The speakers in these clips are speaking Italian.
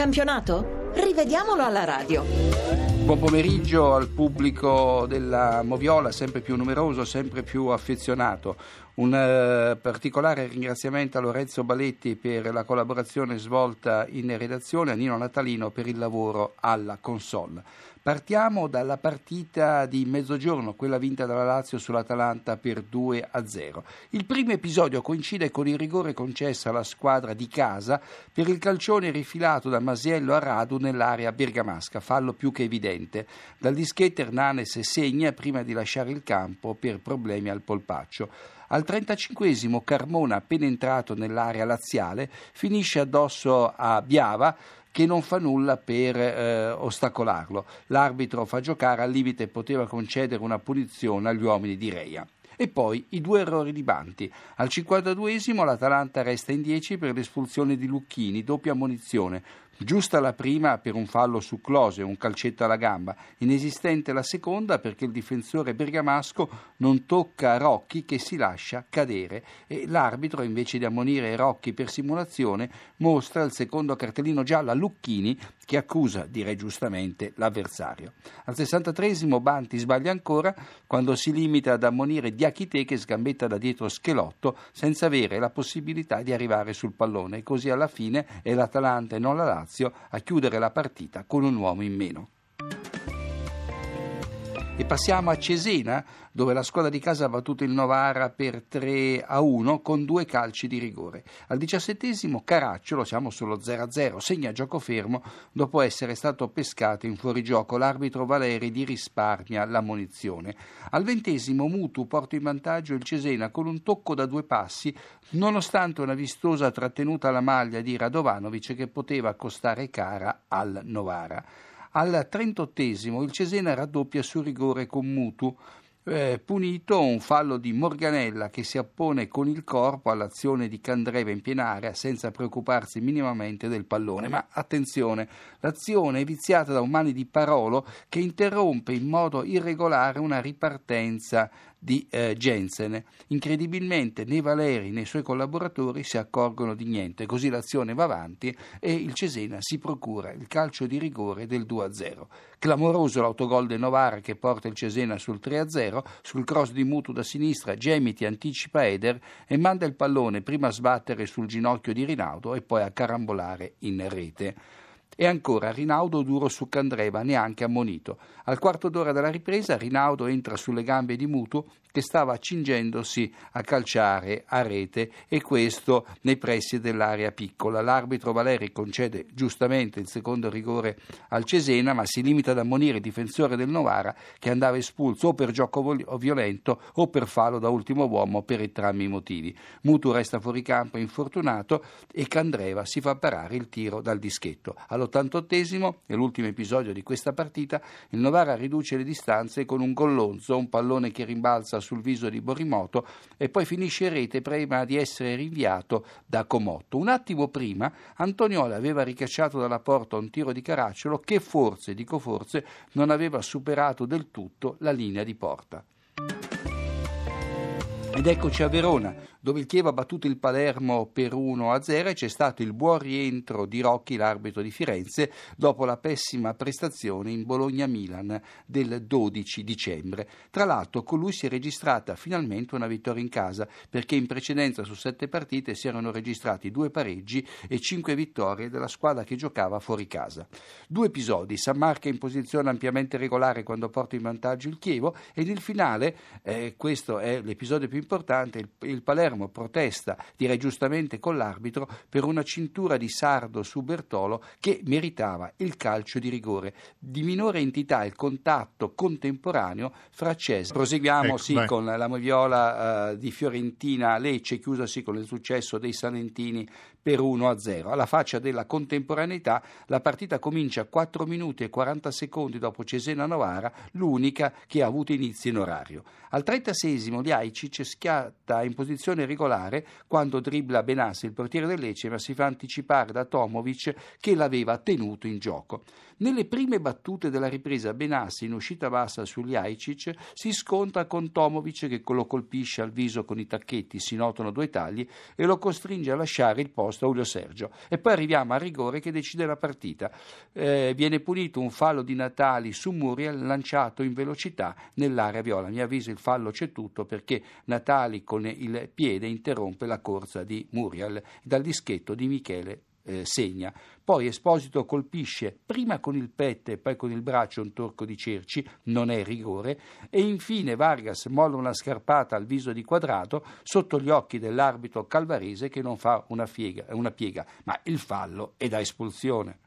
campionato? Rivediamolo alla radio. Buon pomeriggio al pubblico della Moviola, sempre più numeroso, sempre più affezionato. Un eh, particolare ringraziamento a Lorenzo Baletti per la collaborazione svolta in redazione, a Nino Natalino per il lavoro alla console. Partiamo dalla partita di mezzogiorno, quella vinta dalla Lazio sull'Atalanta per 2 a 0. Il primo episodio coincide con il rigore concesso alla squadra di casa per il calcione rifilato da Masiello a Radu nell'area bergamasca, fallo più che evidente. Dal dischetto Hernanes segna prima di lasciare il campo per problemi al polpaccio. Al 35 Carmona, appena entrato nell'area laziale, finisce addosso a Biava che non fa nulla per eh, ostacolarlo. L'arbitro fa giocare, al limite poteva concedere una punizione agli uomini di Reia. E poi i due errori di Banti. Al 52esimo l'Atalanta resta in 10 per l'espulsione di Lucchini, doppia ammonizione. Giusta la prima per un fallo su Close, un calcetto alla gamba, inesistente la seconda perché il difensore bergamasco non tocca Rocchi che si lascia cadere. E l'arbitro invece di ammonire Rocchi per simulazione mostra il secondo cartellino giallo a Lucchini che accusa, direi giustamente, l'avversario. Al 63esimo Banti sbaglia ancora quando si limita ad ammonire Diachite che sgambetta da dietro Schelotto senza avere la possibilità di arrivare sul pallone e così alla fine è l'Atalanta e non la Lazio a chiudere la partita con un uomo in meno. E passiamo a Cesena, dove la squadra di casa ha battuto il Novara per 3 a 1 con due calci di rigore. Al diciassettesimo Caracciolo, siamo sullo 0 a 0, segna gioco fermo dopo essere stato pescato in fuorigioco. L'arbitro Valeri di risparmia la munizione. Al ventesimo Mutu porta in vantaggio il Cesena con un tocco da due passi, nonostante una vistosa trattenuta alla maglia di Radovanovic che poteva costare cara al Novara. Al 38 il Cesena raddoppia su rigore con Mutu. Eh, punito un fallo di Morganella che si appone con il corpo all'azione di Candreva in piena area senza preoccuparsi minimamente del pallone. Ma attenzione, l'azione è viziata da un mani di Parolo che interrompe in modo irregolare una ripartenza di eh, Jensen. Incredibilmente né Valeri né i suoi collaboratori si accorgono di niente, così l'azione va avanti e il Cesena si procura il calcio di rigore del 2-0. Clamoroso l'autogol del Novara che porta il Cesena sul 3-0, sul cross di Mutu da sinistra Gemiti anticipa Eder e manda il pallone prima a sbattere sul ginocchio di Rinaudo e poi a carambolare in rete. E ancora Rinaudo duro su Candreva, neanche ammonito. Al quarto d'ora della ripresa Rinaudo entra sulle gambe di Mutu che stava accingendosi a calciare a rete e questo nei pressi dell'area piccola. L'arbitro Valeri concede giustamente il secondo rigore al Cesena ma si limita ad ammonire il difensore del Novara che andava espulso o per gioco violento o per fallo da ultimo uomo per entrambi i motivi. Mutu resta fuori campo infortunato e Candreva si fa parare il tiro dal dischetto. All'88esimo, nell'ultimo episodio di questa partita, il Novara riduce le distanze con un gollonzo, un pallone che rimbalza sul viso di Borimoto e poi finisce in rete prima di essere rinviato da Comotto. Un attimo prima Antonioli aveva ricacciato dalla porta un tiro di Caracciolo che forse, dico forse, non aveva superato del tutto la linea di porta. Ed eccoci a Verona, dove il Chievo ha battuto il Palermo per 1-0 e c'è stato il buon rientro di Rocchi, l'arbitro di Firenze, dopo la pessima prestazione in Bologna-Milan del 12 dicembre. Tra l'altro con lui si è registrata finalmente una vittoria in casa, perché in precedenza su sette partite si erano registrati due pareggi e cinque vittorie della squadra che giocava fuori casa. Due episodi, San Marca in posizione ampiamente regolare quando porta in vantaggio il Chievo ed il finale, eh, questo è l'episodio più importante, il, il Palermo protesta, direi giustamente con l'arbitro, per una cintura di Sardo su Bertolo che meritava il calcio di rigore. Di minore entità il contatto contemporaneo fra Cesare. Proseguiamo ecco, sì, con la moviola uh, di Fiorentina Lecce, chiusasi con il successo dei Salentini per 1-0. Alla faccia della contemporaneità, la partita comincia 4 minuti e 40 secondi dopo Cesena Novara, l'unica che ha avuto inizio in orario. Al 36esimo Liaicic schiatta in posizione regolare quando dribbla Benassi, il portiere del Lecce, ma si fa anticipare da Tomovic che l'aveva tenuto in gioco. Nelle prime battute della ripresa Benassi in uscita bassa sugli Ajcic si scontra con Tomovic che lo colpisce al viso con i tacchetti, si notano due tagli e lo costringe a lasciare il posto a Julio Sergio. E poi arriviamo al rigore che decide la partita. Eh, viene punito un fallo di Natali su Muriel lanciato in velocità nell'area viola. A mio avviso il fallo c'è tutto perché Natali con il piede interrompe la corsa di Muriel dal dischetto di Michele eh, segna. Poi Esposito colpisce prima con il petto e poi con il braccio un torco di Cerci, non è rigore, e infine Vargas molla una scarpata al viso di quadrato sotto gli occhi dell'arbitro calvarese che non fa una, fiega, una piega, ma il fallo è da espulsione.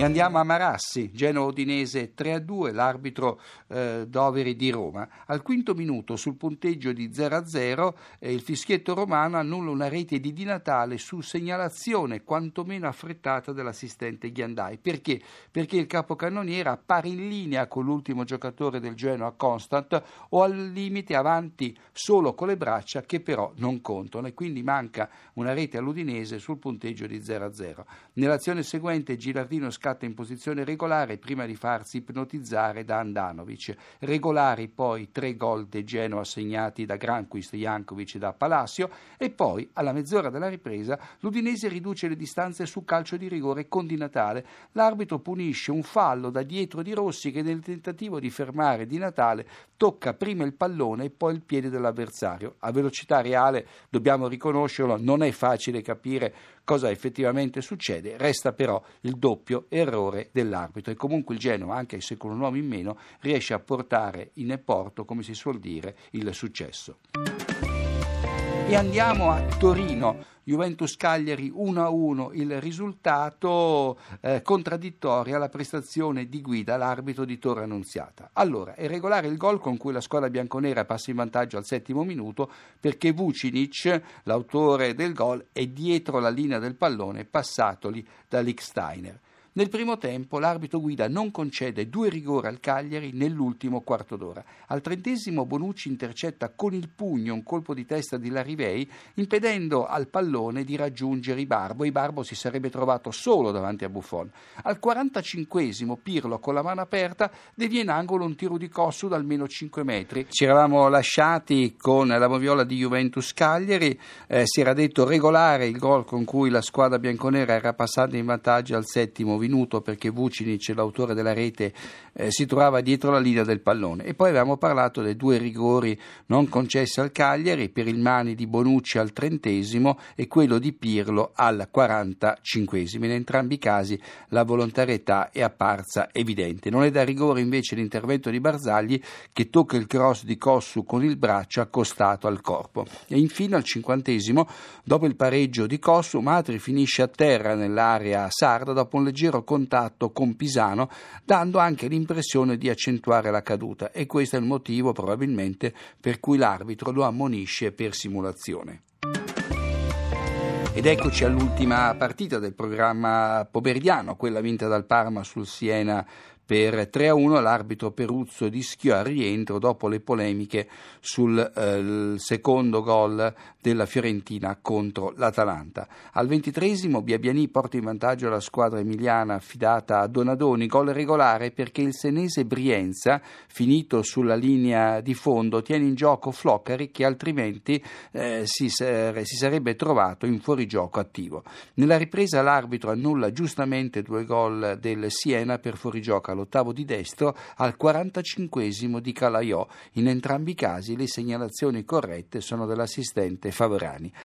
E andiamo a Marassi, Genoa Udinese 3-2, l'arbitro eh, Doveri di Roma. Al quinto minuto, sul punteggio di 0-0, eh, il fischietto romano annulla una rete di Di Natale su segnalazione quantomeno affrettata dell'assistente Ghiandai. Perché? Perché il capocannoniere appare in linea con l'ultimo giocatore del Genoa, Constant, o al limite avanti solo con le braccia che però non contano e quindi manca una rete all'Udinese sul punteggio di 0-0. Nell'azione seguente Gilardino scappa scatta in posizione regolare prima di farsi ipnotizzare da Andanovic. Regolari poi tre gol de Genoa segnati da Granquist, Jankovic e da Palacio e poi alla mezz'ora della ripresa l'Udinese riduce le distanze su calcio di rigore con Di Natale. L'arbitro punisce un fallo da dietro di Rossi che nel tentativo di fermare Di Natale tocca prima il pallone e poi il piede dell'avversario. A velocità reale, dobbiamo riconoscerlo, non è facile capire cosa effettivamente succede, resta però il doppio errore dell'arbitro e comunque il Genoa, anche se con un uomo in meno, riesce a portare in porto, come si suol dire, il successo. E andiamo a Torino. Juventus Cagliari 1-1 il risultato eh, contraddittorio alla prestazione di guida l'arbitro di Torre Annunziata. Allora, è regolare il gol con cui la squadra bianconera passa in vantaggio al settimo minuto perché Vucinic, l'autore del gol, è dietro la linea del pallone passatoli da Licksteiner. Nel primo tempo l'arbitro guida non concede due rigori al Cagliari nell'ultimo quarto d'ora. Al trentesimo Bonucci intercetta con il pugno un colpo di testa di Larivei, impedendo al pallone di raggiungere Ibarbo. Ibarbo si sarebbe trovato solo davanti a Buffon. Al 45 Pirlo con la mano aperta devia in angolo un tiro di Cossu da almeno 5 metri. Ci eravamo lasciati con la moviola di Juventus Cagliari, eh, si era detto regolare il gol con cui la squadra bianconera era passata in vantaggio al settimo minuto perché Vucinic, l'autore della rete, eh, si trovava dietro la linea del pallone. E poi avevamo parlato dei due rigori non concessi al Cagliari per il Mani di Bonucci al trentesimo e quello di Pirlo al quarantacinquesimo. In entrambi i casi la volontarietà è apparsa evidente. Non è da rigore invece l'intervento di Barzagli che tocca il cross di Cossu con il braccio accostato al corpo. E infine al cinquantesimo, dopo il pareggio di Cossu, Matri finisce a terra nell'area sarda dopo un leggero leggero contatto con Pisano, dando anche l'impressione di accentuare la caduta e questo è il motivo probabilmente per cui l'arbitro lo ammonisce per simulazione. Ed eccoci all'ultima partita del programma poberdiano, quella vinta dal Parma sul Siena per 3 a 1 l'arbitro Peruzzo rischiò al rientro dopo le polemiche sul eh, secondo gol della Fiorentina contro l'Atalanta. Al ventitresimo Biabiani porta in vantaggio la squadra emiliana affidata a Donadoni, gol regolare perché il senese Brienza, finito sulla linea di fondo, tiene in gioco Floccari che altrimenti eh, si, si sarebbe trovato in fuorigioco attivo. Nella ripresa l'arbitro annulla giustamente due gol del Siena per fuorigioco all'ottavo di destro al 45 di Calaiò. In entrambi i casi le segnalazioni corrette sono dell'assistente Favorani.